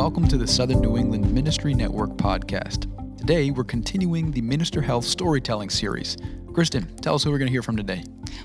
welcome to the Southern New England Ministry Network podcast. Today, we're continuing the Minister Health Storytelling Series. Kristen, tell us who we're going to hear from today.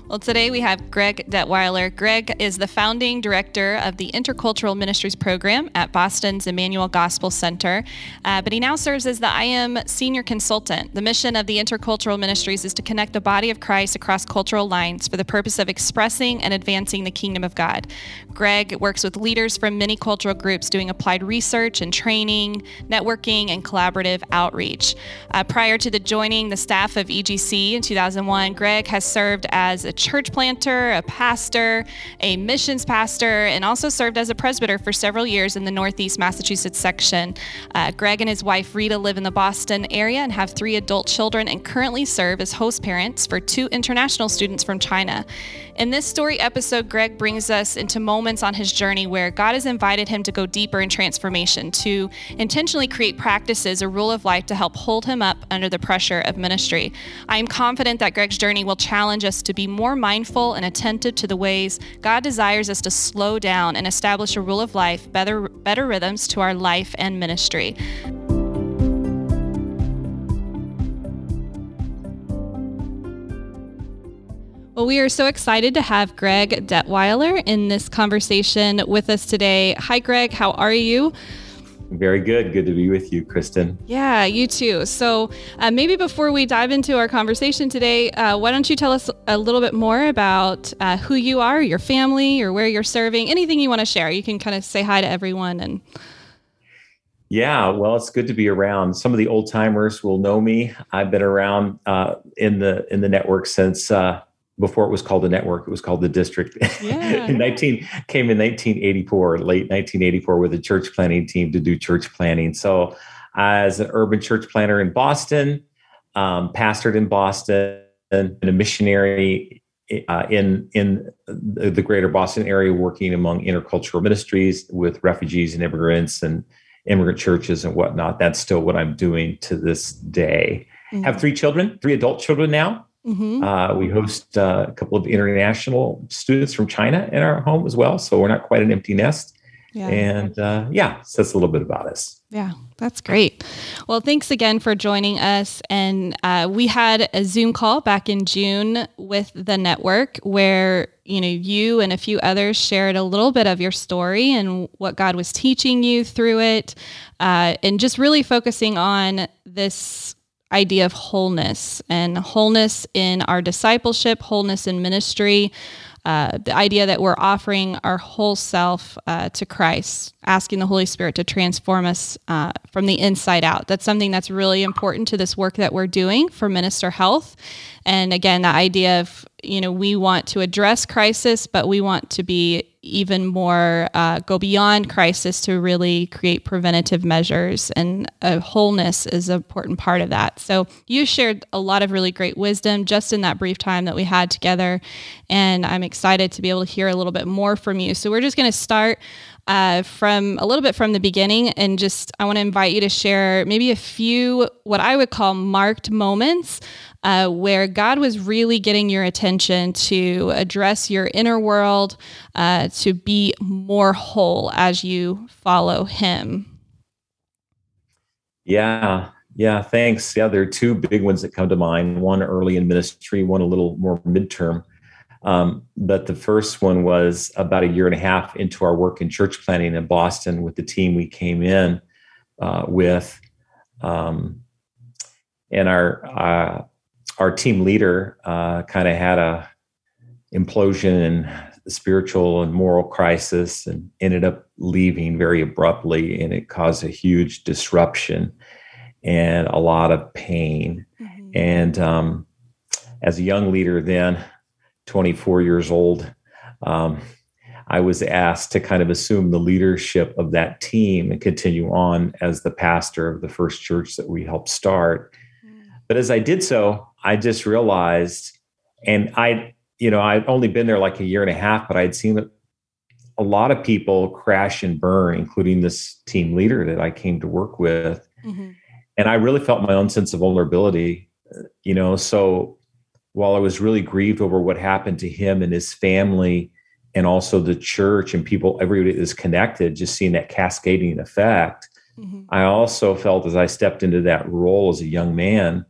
Well, today we have Greg Detweiler. Greg is the founding director of the Intercultural Ministries program at Boston's Emmanuel Gospel Center, uh, but he now serves as the IM senior consultant. The mission of the Intercultural Ministries is to connect the body of Christ across cultural lines for the purpose of expressing and advancing the kingdom of God. Greg works with leaders from many cultural groups doing applied research and training, networking, and collaborative outreach. Uh, prior to the joining the staff of EGC in 2001, Greg has served as a church planter, a pastor, a missions pastor, and also served as a presbyter for several years in the Northeast Massachusetts section. Uh, Greg and his wife Rita live in the Boston area and have three adult children and currently serve as host parents for two international students from China. In this story episode, Greg brings us into moments on his journey where God has invited him to go deeper in transformation, to intentionally create practices, a rule of life to help hold him up under the pressure of ministry. I am confident that Greg's journey will challenge us to be more mindful and attentive to the ways God desires us to slow down and establish a rule of life, better, better rhythms to our life and ministry. Well, we are so excited to have Greg Detweiler in this conversation with us today. Hi, Greg. How are you? Very good. Good to be with you, Kristen. Yeah, you too. So, uh, maybe before we dive into our conversation today, uh, why don't you tell us a little bit more about uh, who you are, your family, or where you're serving? Anything you want to share. You can kind of say hi to everyone and. Yeah, well, it's good to be around. Some of the old timers will know me. I've been around uh, in the in the network since uh, before it was called the network, it was called the district. Yeah. 19 came in 1984, late 1984, with a church planning team to do church planning. So, as an urban church planner in Boston, um, pastored in Boston, and a missionary uh, in in the greater Boston area, working among intercultural ministries with refugees and immigrants and immigrant churches and whatnot. That's still what I'm doing to this day. Mm-hmm. Have three children, three adult children now. Mm-hmm. Uh, we host uh, a couple of international students from China in our home as well. So we're not quite an empty nest. Yeah. And uh, yeah, so that's a little bit about us. Yeah, that's great. Well, thanks again for joining us. And uh, we had a Zoom call back in June with the network where you know you and a few others shared a little bit of your story and what God was teaching you through it, uh, and just really focusing on this idea of wholeness and wholeness in our discipleship, wholeness in ministry, uh, the idea that we're offering our whole self uh, to Christ, asking the Holy Spirit to transform us uh, from the inside out. That's something that's really important to this work that we're doing for Minister Health. And again, the idea of, you know, we want to address crisis, but we want to be even more, uh, go beyond crisis to really create preventative measures. And wholeness is an important part of that. So you shared a lot of really great wisdom just in that brief time that we had together. And I'm excited to be able to hear a little bit more from you. So we're just going to start uh, from a little bit from the beginning and just I want to invite you to share maybe a few what I would call marked moments uh, where God was really getting your attention to address your inner world, uh, to be more whole as you follow Him. Yeah, yeah, thanks. Yeah, there are two big ones that come to mind one early in ministry, one a little more midterm. Um, but the first one was about a year and a half into our work in church planning in Boston with the team we came in uh, with. Um, and our uh, our team leader uh, kind of had a implosion and spiritual and moral crisis and ended up leaving very abruptly and it caused a huge disruption and a lot of pain mm-hmm. and um, as a young leader then 24 years old um, i was asked to kind of assume the leadership of that team and continue on as the pastor of the first church that we helped start mm. but as i did so I just realized, and I, you know, I'd only been there like a year and a half, but I'd seen a lot of people crash and burn, including this team leader that I came to work with. Mm-hmm. And I really felt my own sense of vulnerability, you know. So while I was really grieved over what happened to him and his family and also the church and people, everybody is connected, just seeing that cascading effect. Mm-hmm. I also felt as I stepped into that role as a young man,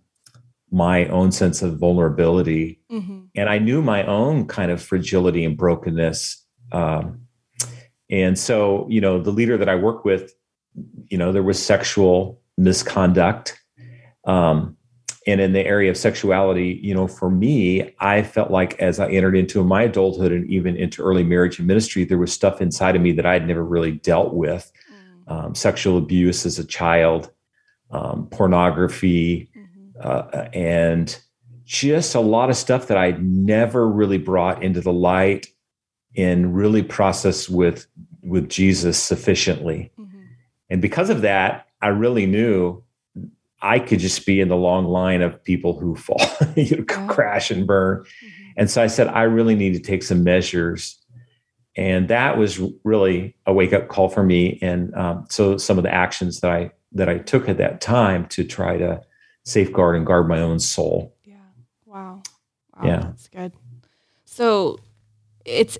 my own sense of vulnerability. Mm-hmm. And I knew my own kind of fragility and brokenness. Um, and so, you know, the leader that I work with, you know, there was sexual misconduct. Um, and in the area of sexuality, you know, for me, I felt like as I entered into my adulthood and even into early marriage and ministry, there was stuff inside of me that I had never really dealt with. Mm. Um, sexual abuse as a child, um, pornography. Uh, and just a lot of stuff that I never really brought into the light and really processed with with Jesus sufficiently. Mm-hmm. And because of that, I really knew I could just be in the long line of people who fall, you know, crash and burn. Mm-hmm. And so I said, I really need to take some measures. And that was really a wake up call for me. And um, so some of the actions that I that I took at that time to try to safeguard and guard my own soul. Yeah. Wow. wow yeah. That's good. So it's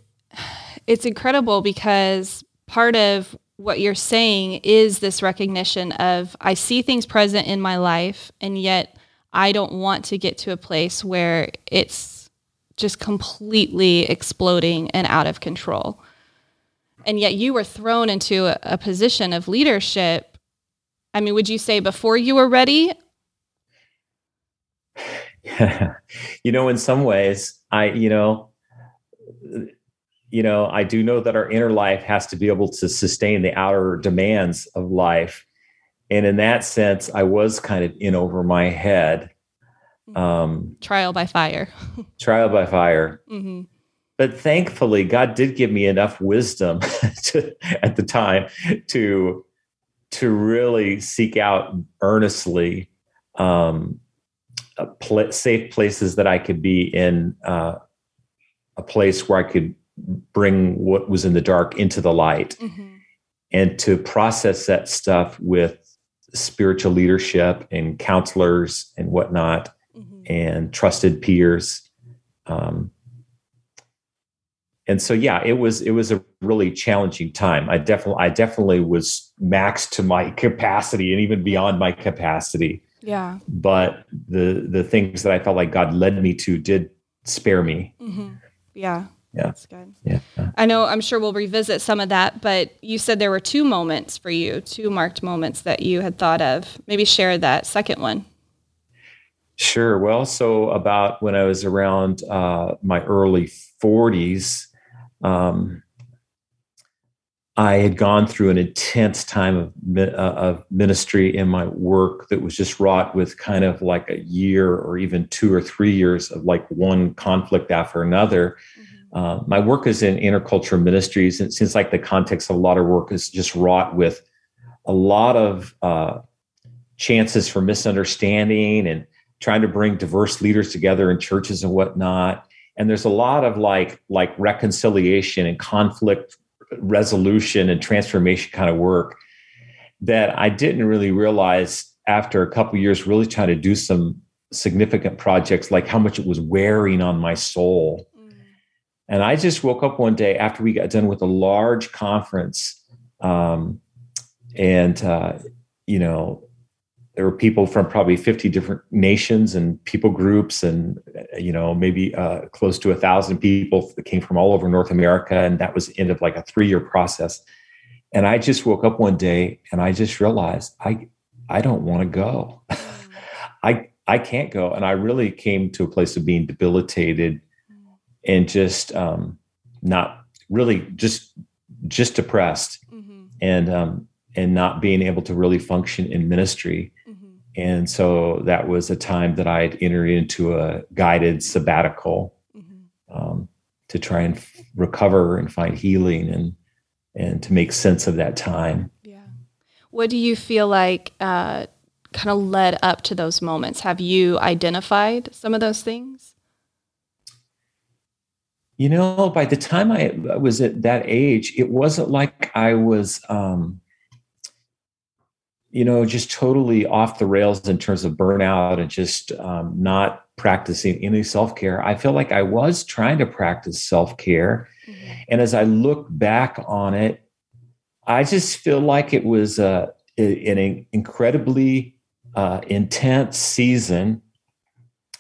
it's incredible because part of what you're saying is this recognition of I see things present in my life and yet I don't want to get to a place where it's just completely exploding and out of control. And yet you were thrown into a, a position of leadership. I mean, would you say before you were ready? Yeah. You know, in some ways, I, you know, you know, I do know that our inner life has to be able to sustain the outer demands of life. And in that sense, I was kind of in over my head. Mm-hmm. Um, trial by fire. trial by fire. Mm-hmm. But thankfully, God did give me enough wisdom to, at the time to to really seek out earnestly um, pl- safe places that I could be in uh, a place where I could bring what was in the dark into the light mm-hmm. and to process that stuff with spiritual leadership and counselors and whatnot mm-hmm. and trusted peers um, and so yeah it was it was a really challenging time i definitely i definitely was maxed to my capacity and even beyond my capacity yeah but the the things that i felt like god led me to did spare me mm-hmm. yeah yeah. That's good. Yeah. I know I'm sure we'll revisit some of that, but you said there were two moments for you, two marked moments that you had thought of. Maybe share that second one. Sure. Well, so about when I was around uh, my early 40s, um, I had gone through an intense time of, uh, of ministry in my work that was just wrought with kind of like a year or even two or three years of like one conflict after another. Mm-hmm uh, my work is in intercultural ministries, and it seems like the context of a lot of work is just wrought with a lot of uh, chances for misunderstanding and trying to bring diverse leaders together in churches and whatnot. And there's a lot of like like reconciliation and conflict resolution and transformation kind of work that I didn't really realize after a couple years really trying to do some significant projects like how much it was wearing on my soul and I just woke up one day after we got done with a large conference. Um, and, uh, you know, there were people from probably 50 different nations and people groups, and, you know, maybe uh, close to a thousand people that came from all over North America. And that was the end of like a three year process. And I just woke up one day and I just realized I, I don't want to go. I, I can't go. And I really came to a place of being debilitated and just um, not really just just depressed mm-hmm. and um, and not being able to really function in ministry. And so that was a time that I had entered into a guided sabbatical mm-hmm. um, to try and f- recover and find healing and and to make sense of that time. Yeah. What do you feel like uh, kind of led up to those moments? Have you identified some of those things? You know, by the time I was at that age, it wasn't like I was, um, you know, just totally off the rails in terms of burnout and just um, not practicing any self care. I feel like I was trying to practice self care. Mm-hmm. And as I look back on it, I just feel like it was uh, an incredibly uh, intense season.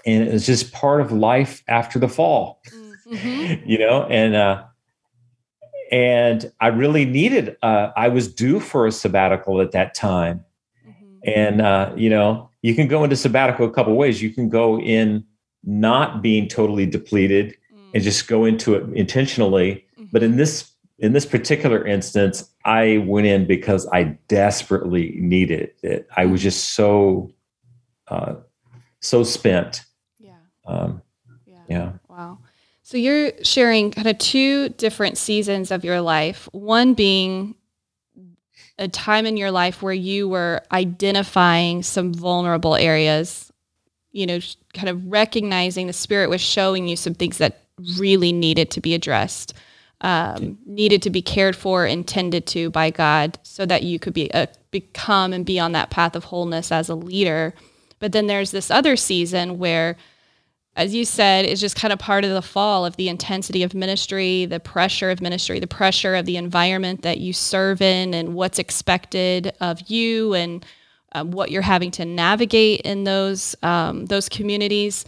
And it was just part of life after the fall, mm-hmm. you know, and, uh, and I really needed, uh, I was due for a sabbatical at that time. And, uh, you know, you can go into sabbatical a couple ways. You can go in not being totally depleted mm. and just go into it intentionally. Mm-hmm. But in this in this particular instance, I went in because I desperately needed it. I was just so uh, so spent. Yeah. Um, yeah. Yeah. Wow. So you're sharing kind of two different seasons of your life. One being a time in your life where you were identifying some vulnerable areas, you know, kind of recognizing the spirit was showing you some things that really needed to be addressed, um, needed to be cared for, intended to by God, so that you could be a, uh, become and be on that path of wholeness as a leader. But then there's this other season where as you said, is just kind of part of the fall of the intensity of ministry, the pressure of ministry, the pressure of the environment that you serve in, and what's expected of you, and um, what you're having to navigate in those um, those communities,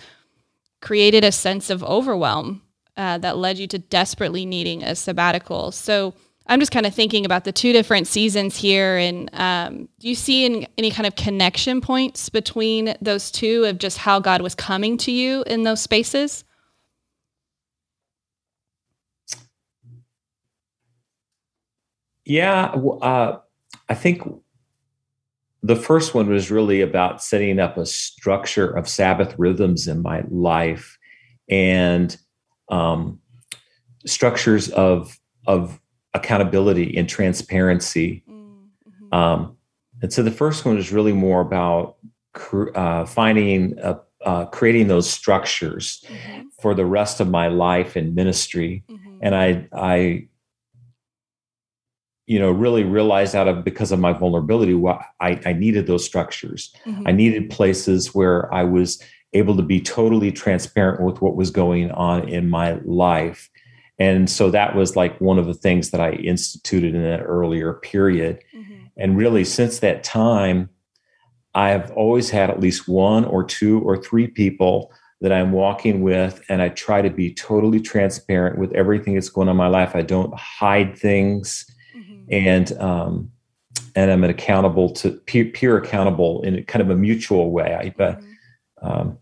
created a sense of overwhelm uh, that led you to desperately needing a sabbatical. So I'm just kind of thinking about the two different seasons here. And um, do you see any kind of connection points between those two of just how God was coming to you in those spaces? Yeah, uh, I think the first one was really about setting up a structure of Sabbath rhythms in my life and um, structures of of accountability and transparency. Mm-hmm. Um, and so the first one is really more about uh, finding, a, uh, creating those structures mm-hmm. for the rest of my life and ministry. Mm-hmm. And I, I, you know, really realized out of because of my vulnerability, what I, I needed those structures. Mm-hmm. I needed places where I was able to be totally transparent with what was going on in my life and so that was like one of the things that I instituted in that earlier period. Mm-hmm. And really, since that time, I have always had at least one or two or three people that I'm walking with, and I try to be totally transparent with everything that's going on in my life. I don't hide things, mm-hmm. and um, and I'm an accountable to peer, peer, accountable in kind of a mutual way. I, mm-hmm. um,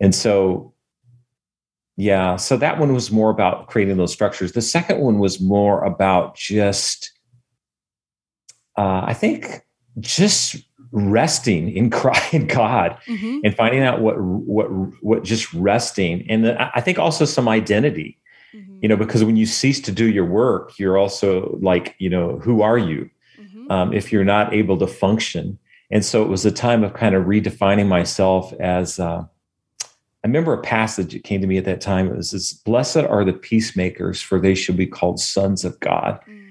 and so yeah. So that one was more about creating those structures. The second one was more about just, uh, I think, just resting in crying God mm-hmm. and finding out what what what just resting and I think also some identity. Mm-hmm. You know, because when you cease to do your work, you're also like, you know, who are you? Mm-hmm. Um, if you're not able to function, and so it was a time of kind of redefining myself as. Uh, I remember a passage that came to me at that time. It was this Blessed are the peacemakers, for they shall be called sons of God. Mm.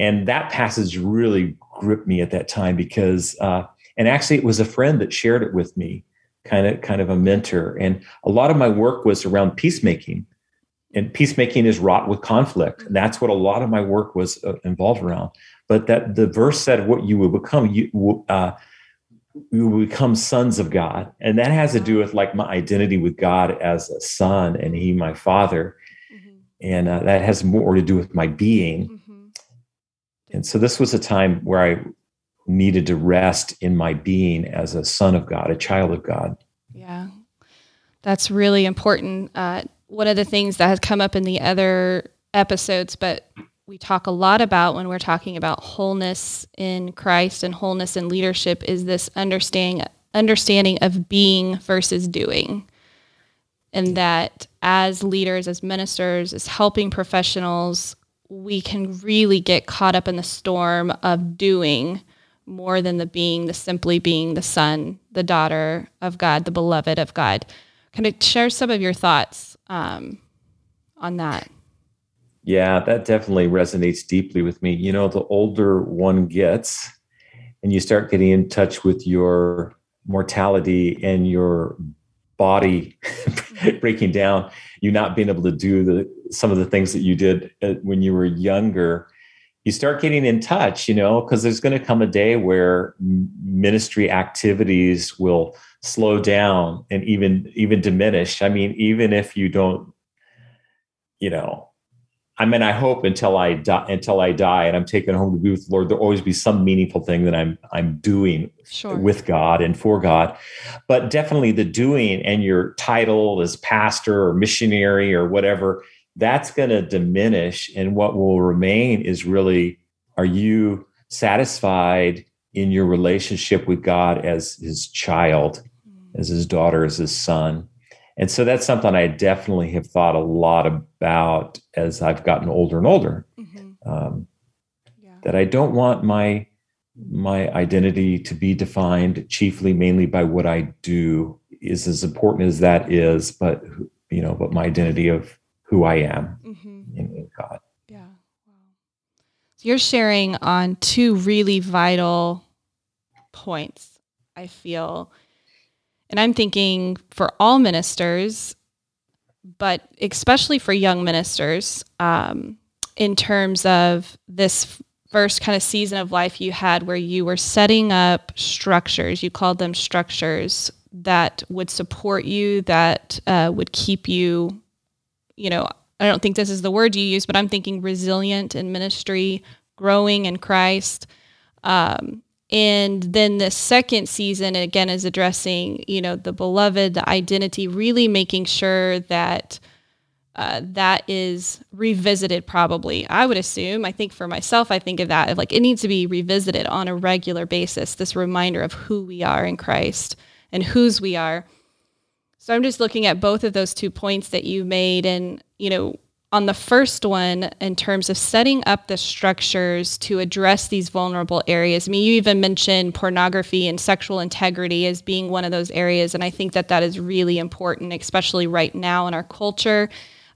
And that passage really gripped me at that time because, uh, and actually, it was a friend that shared it with me, kind of, kind of a mentor. And a lot of my work was around peacemaking, and peacemaking is wrought with conflict. And that's what a lot of my work was uh, involved around. But that the verse said, "What you will become, you uh, we become sons of God. And that has to do with like my identity with God as a son and he my father. Mm-hmm. And uh, that has more to do with my being. Mm-hmm. And so this was a time where I needed to rest in my being as a son of God, a child of God. Yeah. That's really important. Uh, one of the things that has come up in the other episodes, but we talk a lot about when we're talking about wholeness in Christ and wholeness in leadership is this understanding understanding of being versus doing. And that as leaders, as ministers, as helping professionals, we can really get caught up in the storm of doing more than the being, the simply being the son, the daughter of God, the beloved of God. Kind of share some of your thoughts um, on that. Yeah, that definitely resonates deeply with me. You know, the older one gets, and you start getting in touch with your mortality and your body breaking down, you not being able to do the some of the things that you did uh, when you were younger, you start getting in touch, you know, because there's going to come a day where ministry activities will slow down and even even diminish. I mean, even if you don't, you know, I mean, I hope until I die, until I die, and I'm taken home to be with the Lord, there'll always be some meaningful thing that I'm I'm doing sure. with God and for God. But definitely the doing and your title as pastor or missionary or whatever, that's going to diminish, and what will remain is really: Are you satisfied in your relationship with God as His child, as His daughter, as His son? And so that's something I definitely have thought a lot about as I've gotten older and older. Mm-hmm. Um, yeah. That I don't want my my identity to be defined chiefly mainly by what I do is as important as that is, but you know, but my identity of who I am mm-hmm. in, in God. Yeah. Wow. So you're sharing on two really vital points. I feel and I'm thinking for all ministers, but especially for young ministers, um, in terms of this first kind of season of life you had where you were setting up structures, you called them structures that would support you, that uh, would keep you, you know, I don't think this is the word you use, but I'm thinking resilient in ministry, growing in Christ. Um, and then the second season again is addressing you know the beloved the identity really making sure that uh, that is revisited probably. I would assume i think for myself i think of that like it needs to be revisited on a regular basis this reminder of who we are in christ and whose we are. So i'm just looking at both of those two points that you made and you know on the first one, in terms of setting up the structures to address these vulnerable areas, I mean, you even mentioned pornography and sexual integrity as being one of those areas. And I think that that is really important, especially right now in our culture.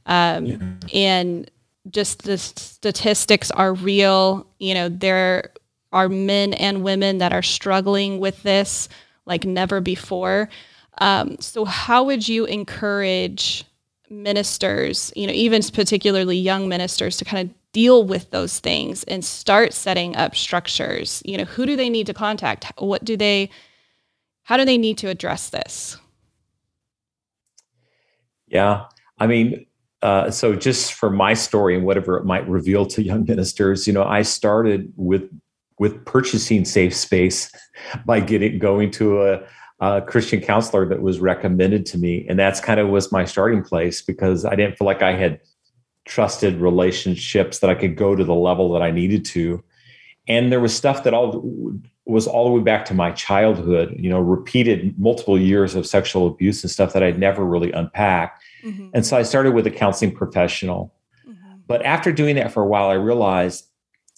Um, yeah. And just the statistics are real. You know, there are men and women that are struggling with this like never before. Um, so, how would you encourage? Ministers, you know, even particularly young ministers to kind of deal with those things and start setting up structures. You know, who do they need to contact? What do they how do they need to address this? Yeah. I mean, uh, so just for my story and whatever it might reveal to young ministers, you know, I started with with purchasing safe space by getting going to a uh, Christian counselor that was recommended to me. And that's kind of was my starting place because I didn't feel like I had trusted relationships that I could go to the level that I needed to. And there was stuff that all was all the way back to my childhood, you know, repeated multiple years of sexual abuse and stuff that I'd never really unpacked. Mm-hmm. And so I started with a counseling professional. Mm-hmm. But after doing that for a while, I realized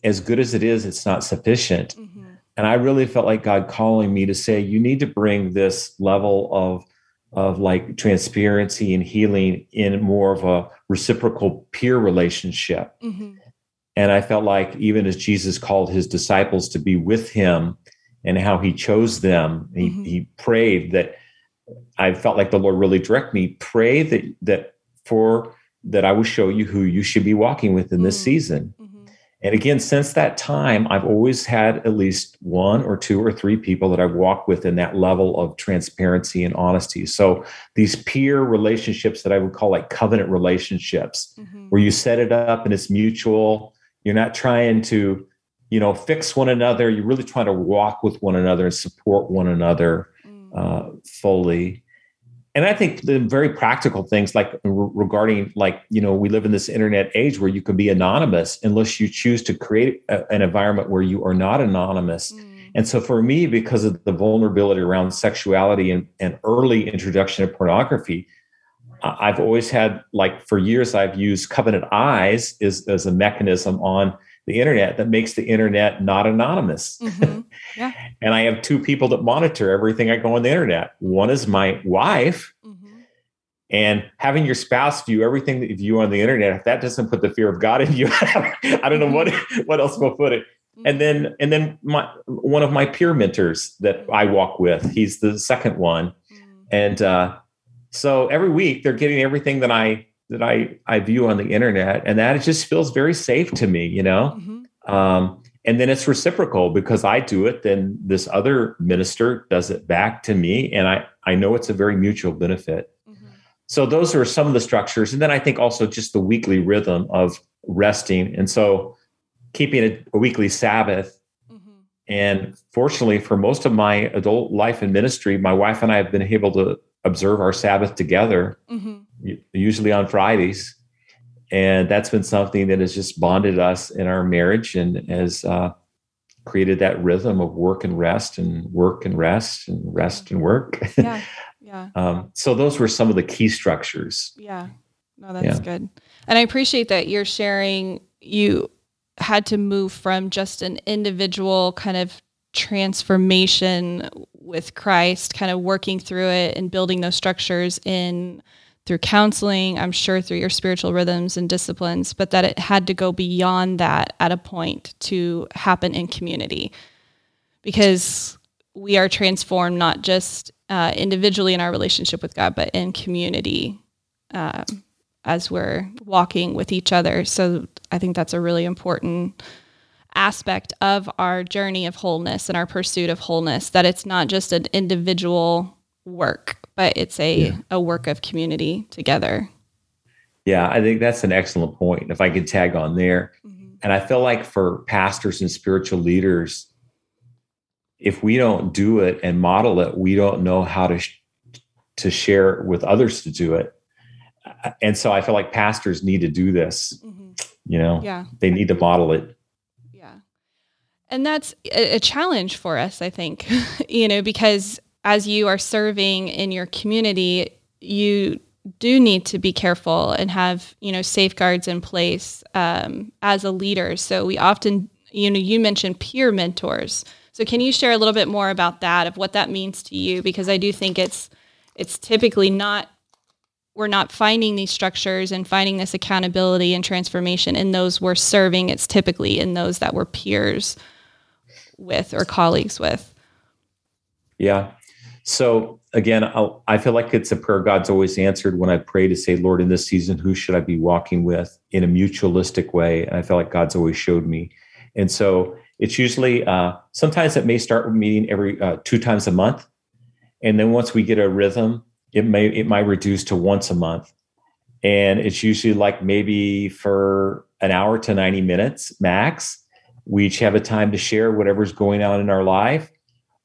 as good as it is, it's not sufficient. Mm-hmm and I really felt like God calling me to say, you need to bring this level of of like transparency and healing in more of a reciprocal peer relationship. Mm-hmm. And I felt like even as Jesus called his disciples to be with him and how he chose them, mm-hmm. he, he prayed that I felt like the Lord really direct me, pray that that for that I will show you who you should be walking with in this mm-hmm. season. And again, since that time, I've always had at least one or two or three people that I've walked with in that level of transparency and honesty. So these peer relationships that I would call like covenant relationships, mm-hmm. where you set it up and it's mutual. You're not trying to, you know, fix one another. You're really trying to walk with one another and support one another mm. uh, fully and I think the very practical things like regarding like you know we live in this internet age where you can be anonymous unless you choose to create a, an environment where you are not anonymous. Mm. And so for me, because of the vulnerability around sexuality and, and early introduction of pornography, I've always had like for years I've used Covenant Eyes as, as a mechanism on the internet that makes the internet not anonymous. Mm-hmm. Yeah. and I have two people that monitor everything I go on the internet. One is my wife. Mm-hmm. And having your spouse view everything that you view on the internet, if that doesn't put the fear of God in you, I don't know what mm-hmm. what else will put it. And then mm-hmm. and then my one of my peer mentors that I walk with, he's the second one. Mm-hmm. And uh So every week they're getting everything that I that I I view on the internet, and that it just feels very safe to me, you know. Mm-hmm. Um, and then it's reciprocal because I do it, then this other minister does it back to me, and I I know it's a very mutual benefit. Mm-hmm. So those are some of the structures, and then I think also just the weekly rhythm of resting, and so keeping a, a weekly Sabbath. Mm-hmm. And fortunately, for most of my adult life and ministry, my wife and I have been able to observe our Sabbath together, mm-hmm. Usually on Fridays. And that's been something that has just bonded us in our marriage and has uh, created that rhythm of work and rest and work and rest and rest and work. Yeah. Yeah. um, so those were some of the key structures. Yeah. No, that's yeah. good. And I appreciate that you're sharing you had to move from just an individual kind of transformation with Christ, kind of working through it and building those structures in through counseling, I'm sure through your spiritual rhythms and disciplines, but that it had to go beyond that at a point to happen in community. Because we are transformed not just uh, individually in our relationship with God, but in community uh, as we're walking with each other. So I think that's a really important aspect of our journey of wholeness and our pursuit of wholeness that it's not just an individual work but it's a yeah. a work of community together yeah i think that's an excellent point if i could tag on there mm-hmm. and i feel like for pastors and spiritual leaders if we don't do it and model it we don't know how to sh- to share with others to do it and so i feel like pastors need to do this mm-hmm. you know yeah they need to model it Yeah, and that's a, a challenge for us, I think, you know, because as you are serving in your community, you do need to be careful and have, you know, safeguards in place um, as a leader. So we often, you know, you mentioned peer mentors. So can you share a little bit more about that, of what that means to you? Because I do think it's it's typically not we're not finding these structures and finding this accountability and transformation in those we're serving. It's typically in those that we're peers with or colleagues with? Yeah. So again, I'll, i feel like it's a prayer God's always answered when I pray to say, Lord, in this season, who should I be walking with in a mutualistic way? And I feel like God's always showed me. And so it's usually, uh, sometimes it may start with meeting every uh, two times a month. And then once we get a rhythm, it may, it might reduce to once a month. And it's usually like maybe for an hour to 90 minutes max we each have a time to share whatever's going on in our life.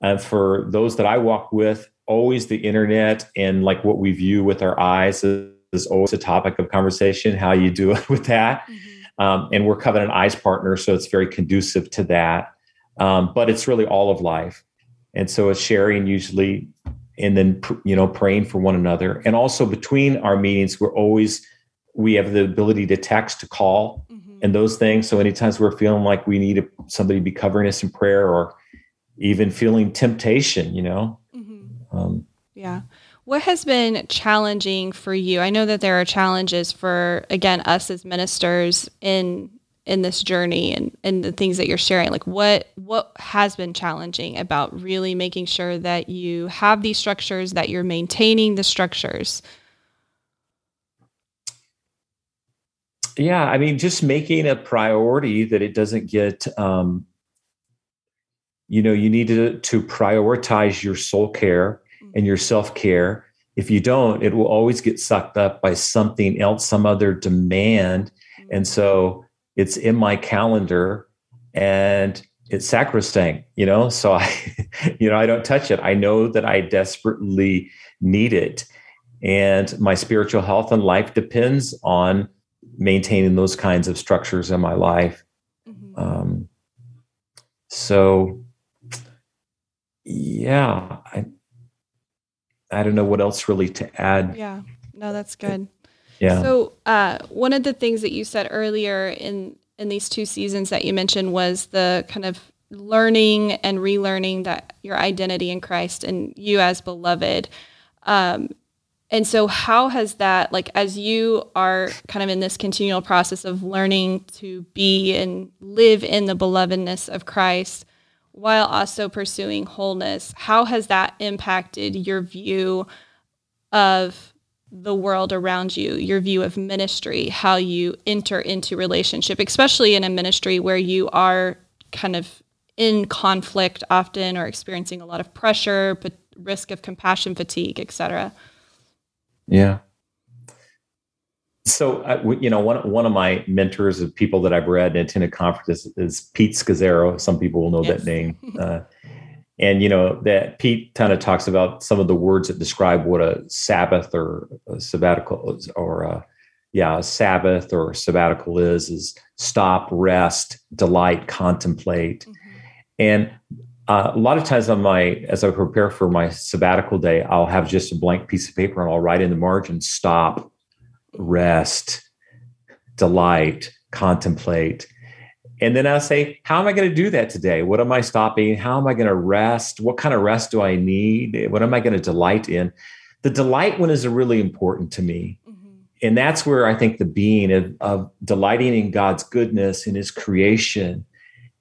And for those that I walk with, always the internet and like what we view with our eyes is, is always a topic of conversation. How you do it with that, mm-hmm. um, and we're Covenant Eyes partners, so it's very conducive to that. Um, but it's really all of life, and so it's sharing usually, and then you know praying for one another, and also between our meetings, we're always we have the ability to text, to call, and those things. So anytime we're feeling like we need somebody to be covering us in prayer or even feeling temptation, you know. Mm-hmm. Um, yeah. What has been challenging for you? I know that there are challenges for again us as ministers in in this journey and, and the things that you're sharing. Like what what has been challenging about really making sure that you have these structures, that you're maintaining the structures yeah i mean just making a priority that it doesn't get um, you know you need to, to prioritize your soul care and your self-care. If you don't it will always get sucked up by something else some other demand. And so it's in my calendar and it's sacrosanct you know? So i you know i don't touch it. I know that i desperately need it. And my spiritual health and life depends on maintaining those kinds of structures in my life. Mm-hmm. Um, so, yeah, I I don't know what else really to add. Yeah, no, that's good. Yeah. So, uh, one of the things that you said earlier in in these two seasons that you mentioned was the kind of learning and relearning that your identity in Christ and you as beloved. Um, and so, how has that, like, as you are kind of in this continual process of learning to be and live in the belovedness of Christ while also pursuing wholeness, how has that impacted your view of the world around you, your view of ministry, how you enter into relationship, especially in a ministry where you are kind of in conflict often or experiencing a lot of pressure, but risk of compassion fatigue, etc. Yeah. So, uh, you know, one, one of my mentors of people that I've read and attended conferences is Pete Scazzero. Some people will know yes. that name. Uh, and, you know, that Pete kind of talks about some of the words that describe what a Sabbath or a sabbatical or a, yeah, a Sabbath or sabbatical is, is stop, rest, delight, contemplate. Mm-hmm. And uh, a lot of times on my as i prepare for my sabbatical day i'll have just a blank piece of paper and i'll write in the margin stop rest delight contemplate. And then i'll say how am i going to do that today? What am i stopping? How am i going to rest? What kind of rest do i need? What am i going to delight in? The delight one is really important to me. Mm-hmm. and that's where i think the being of, of delighting in god's goodness in his creation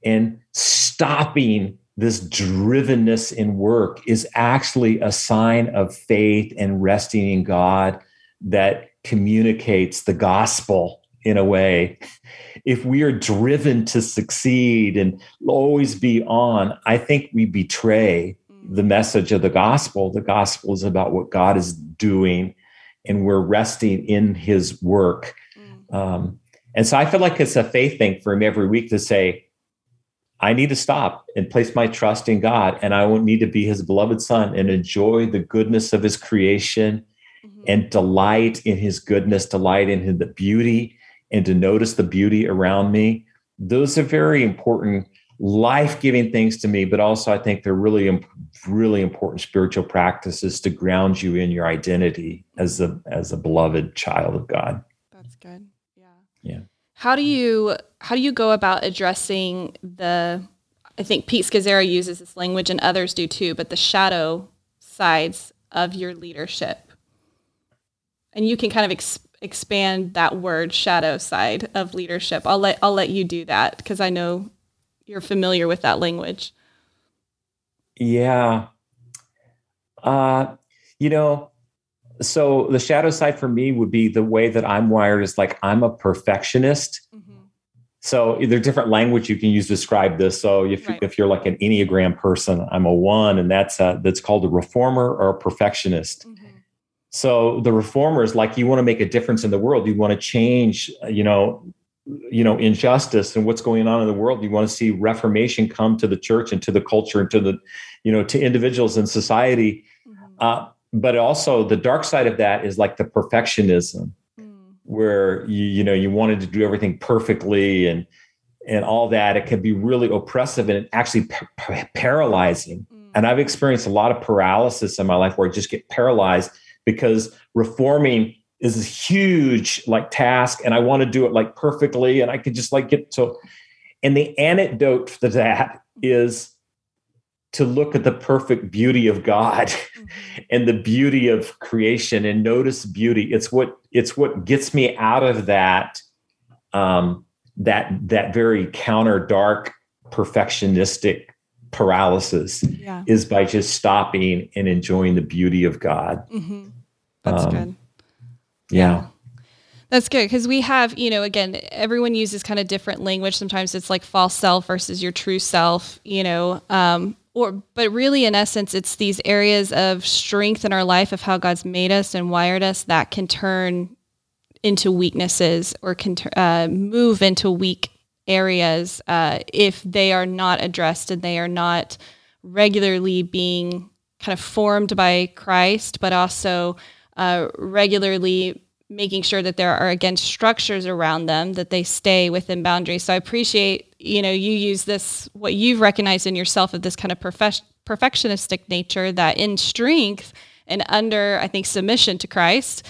and stopping this drivenness in work is actually a sign of faith and resting in God that communicates the gospel in a way. If we are driven to succeed and always be on, I think we betray the message of the gospel. The gospel is about what God is doing, and we're resting in his work. Mm. Um, and so I feel like it's a faith thing for me every week to say, I need to stop and place my trust in God, and I won't need to be His beloved Son and enjoy the goodness of His creation mm-hmm. and delight in His goodness, delight in His, the beauty, and to notice the beauty around me. Those are very important, life giving things to me, but also I think they're really, really important spiritual practices to ground you in your identity as a as a beloved child of God. That's good. Yeah. Yeah. How do you how do you go about addressing the I think Pete Scazzero uses this language and others do too, but the shadow sides of your leadership. And you can kind of ex- expand that word shadow side of leadership. I'll let I'll let you do that because I know you're familiar with that language. Yeah. Uh you know, so the shadow side for me would be the way that I'm wired is like I'm a perfectionist. Mm-hmm. So there are different language you can use to describe this. So if, right. if you're like an Enneagram person, I'm a one, and that's a, that's called a reformer or a perfectionist. Mm-hmm. So the reformers like you want to make a difference in the world. You want to change, you know, you know, injustice and what's going on in the world. You want to see reformation come to the church and to the culture and to the, you know, to individuals in society. Mm-hmm. Uh, but also the dark side of that is like the perfectionism mm. where you you know you wanted to do everything perfectly and and all that it can be really oppressive and actually pa- paralyzing mm. and i've experienced a lot of paralysis in my life where i just get paralyzed because reforming is a huge like task and i want to do it like perfectly and i could just like get so and the antidote to that is to look at the perfect beauty of God mm-hmm. and the beauty of creation and notice beauty. It's what it's what gets me out of that um, that that very counter dark perfectionistic paralysis yeah. is by just stopping and enjoying the beauty of God. Mm-hmm. That's um, good. yeah. That's good because we have, you know, again, everyone uses kind of different language. Sometimes it's like false self versus your true self, you know. Um, or but really in essence it's these areas of strength in our life of how god's made us and wired us that can turn into weaknesses or can uh, move into weak areas uh, if they are not addressed and they are not regularly being kind of formed by christ but also uh, regularly making sure that there are again structures around them that they stay within boundaries. So i appreciate you know you use this what you've recognized in yourself of this kind of perfec- perfectionistic nature that in strength and under i think submission to christ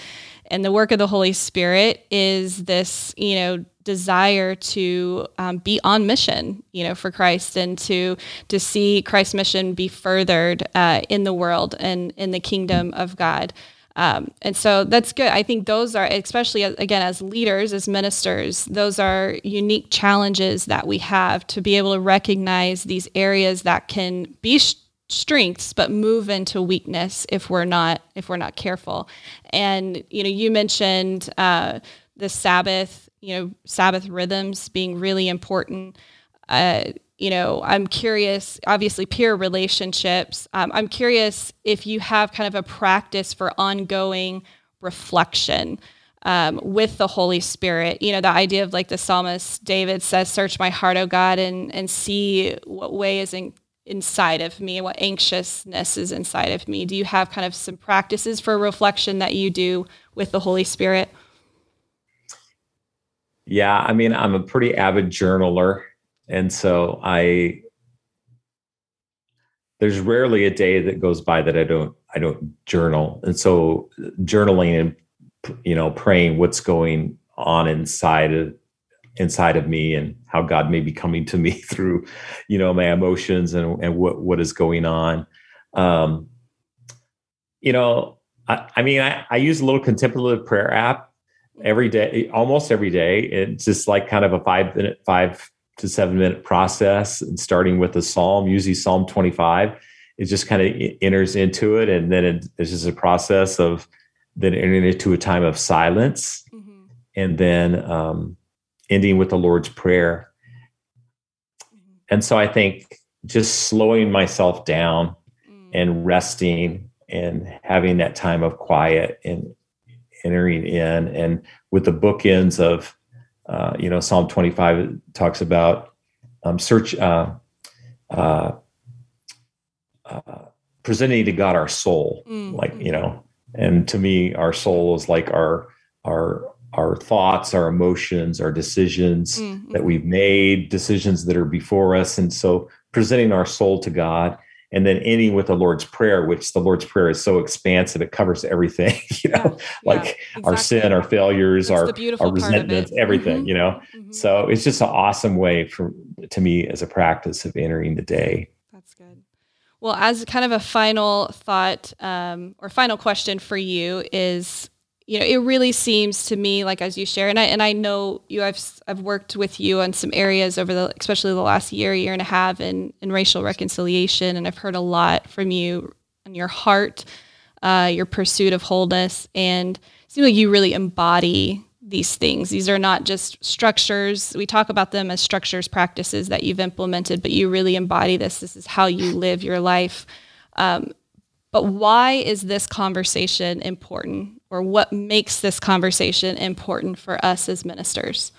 and the work of the holy spirit is this you know desire to um, be on mission you know for christ and to to see christ's mission be furthered uh, in the world and in the kingdom of god um, and so that's good. I think those are, especially again, as leaders, as ministers, those are unique challenges that we have to be able to recognize these areas that can be sh- strengths but move into weakness if we're not if we're not careful and you know you mentioned uh, the sabbath you know sabbath rhythms being really important uh, you know i'm curious obviously peer relationships um, i'm curious if you have kind of a practice for ongoing reflection um, with the Holy Spirit. You know, the idea of like the psalmist David says, "Search my heart, O God, and and see what way is in, inside of me, what anxiousness is inside of me. Do you have kind of some practices for reflection that you do with the Holy Spirit? Yeah, I mean, I'm a pretty avid journaler. And so I there's rarely a day that goes by that I don't I don't journal. And so journaling and you know, praying what's going on inside of inside of me and how God may be coming to me through, you know, my emotions and, and what, what is going on. Um, you know, I, I mean, I, I use a little contemplative prayer app every day, almost every day. It's just like kind of a five minute, five to seven minute process and starting with a Psalm, usually Psalm 25. It just kind of enters into it. And then it, it's just a process of then entering into a time of silence. Mm-hmm. And then, um, ending with the Lord's Prayer. And so I think just slowing myself down mm. and resting and having that time of quiet and entering in and with the bookends of uh, you know psalm 25 talks about um, search uh, uh, uh, presenting to god our soul mm-hmm. like you know and to me our soul is like our our our thoughts, our emotions, our decisions mm-hmm. that we've made, decisions that are before us. And so presenting our soul to God and then ending with the Lord's Prayer, which the Lord's Prayer is so expansive, it covers everything, you know, yeah, like yeah, exactly. our sin, our failures, our, our resentments, everything, mm-hmm. you know. Mm-hmm. So it's just an awesome way for to me as a practice of entering the day. That's good. Well, as kind of a final thought um, or final question for you is you know, it really seems to me like as you share, and I and I know you, I've I've worked with you on some areas over the, especially the last year, year and a half, in in racial reconciliation, and I've heard a lot from you and your heart, uh, your pursuit of wholeness, and it seems like you really embody these things. These are not just structures. We talk about them as structures, practices that you've implemented, but you really embody this. This is how you live your life. Um, but why is this conversation important? Or what makes this conversation important for us as ministers?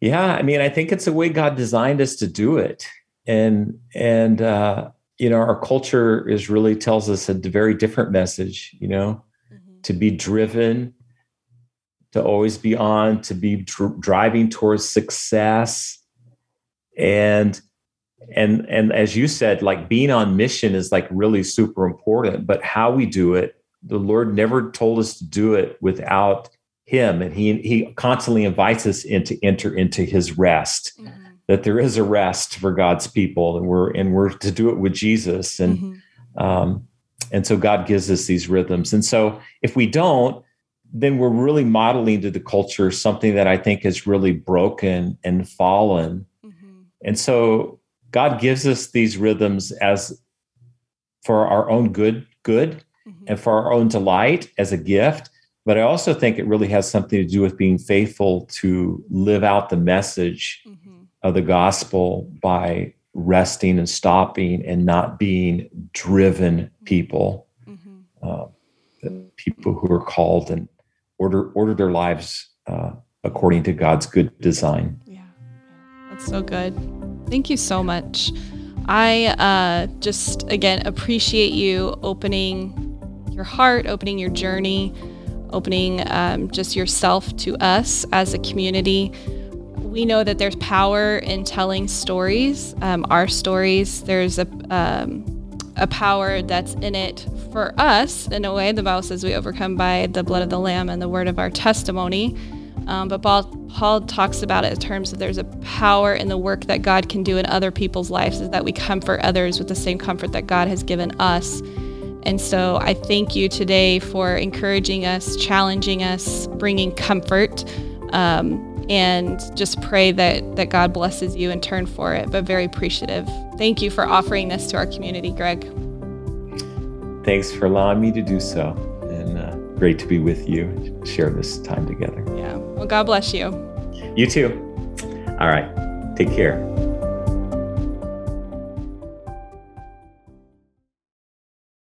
Yeah, I mean, I think it's the way God designed us to do it, and and uh, you know, our culture is really tells us a very different message. You know, mm-hmm. to be driven, to always be on, to be dr- driving towards success, and and and as you said like being on mission is like really super important but how we do it the lord never told us to do it without him and he he constantly invites us into enter into his rest mm-hmm. that there is a rest for god's people and we're and we're to do it with jesus and mm-hmm. um and so god gives us these rhythms and so if we don't then we're really modeling to the culture something that i think is really broken and fallen mm-hmm. and so God gives us these rhythms as for our own good, good, mm-hmm. and for our own delight as a gift. But I also think it really has something to do with being faithful to live out the message mm-hmm. of the gospel by resting and stopping and not being driven people, mm-hmm. uh, people who are called and order order their lives uh, according to God's good design. Yeah, that's so good. Thank you so much. I uh, just, again, appreciate you opening your heart, opening your journey, opening um, just yourself to us as a community. We know that there's power in telling stories, um, our stories. There's a, um, a power that's in it for us in a way. The Bible says we overcome by the blood of the Lamb and the word of our testimony. Um, but Paul, Paul talks about it in terms of there's a power in the work that God can do in other people's lives, is that we comfort others with the same comfort that God has given us. And so I thank you today for encouraging us, challenging us, bringing comfort, um, and just pray that, that God blesses you in turn for it, but very appreciative. Thank you for offering this to our community, Greg. Thanks for allowing me to do so. And uh, great to be with you, share this time together. Yeah. Well, God bless you. You too. All right. Take care.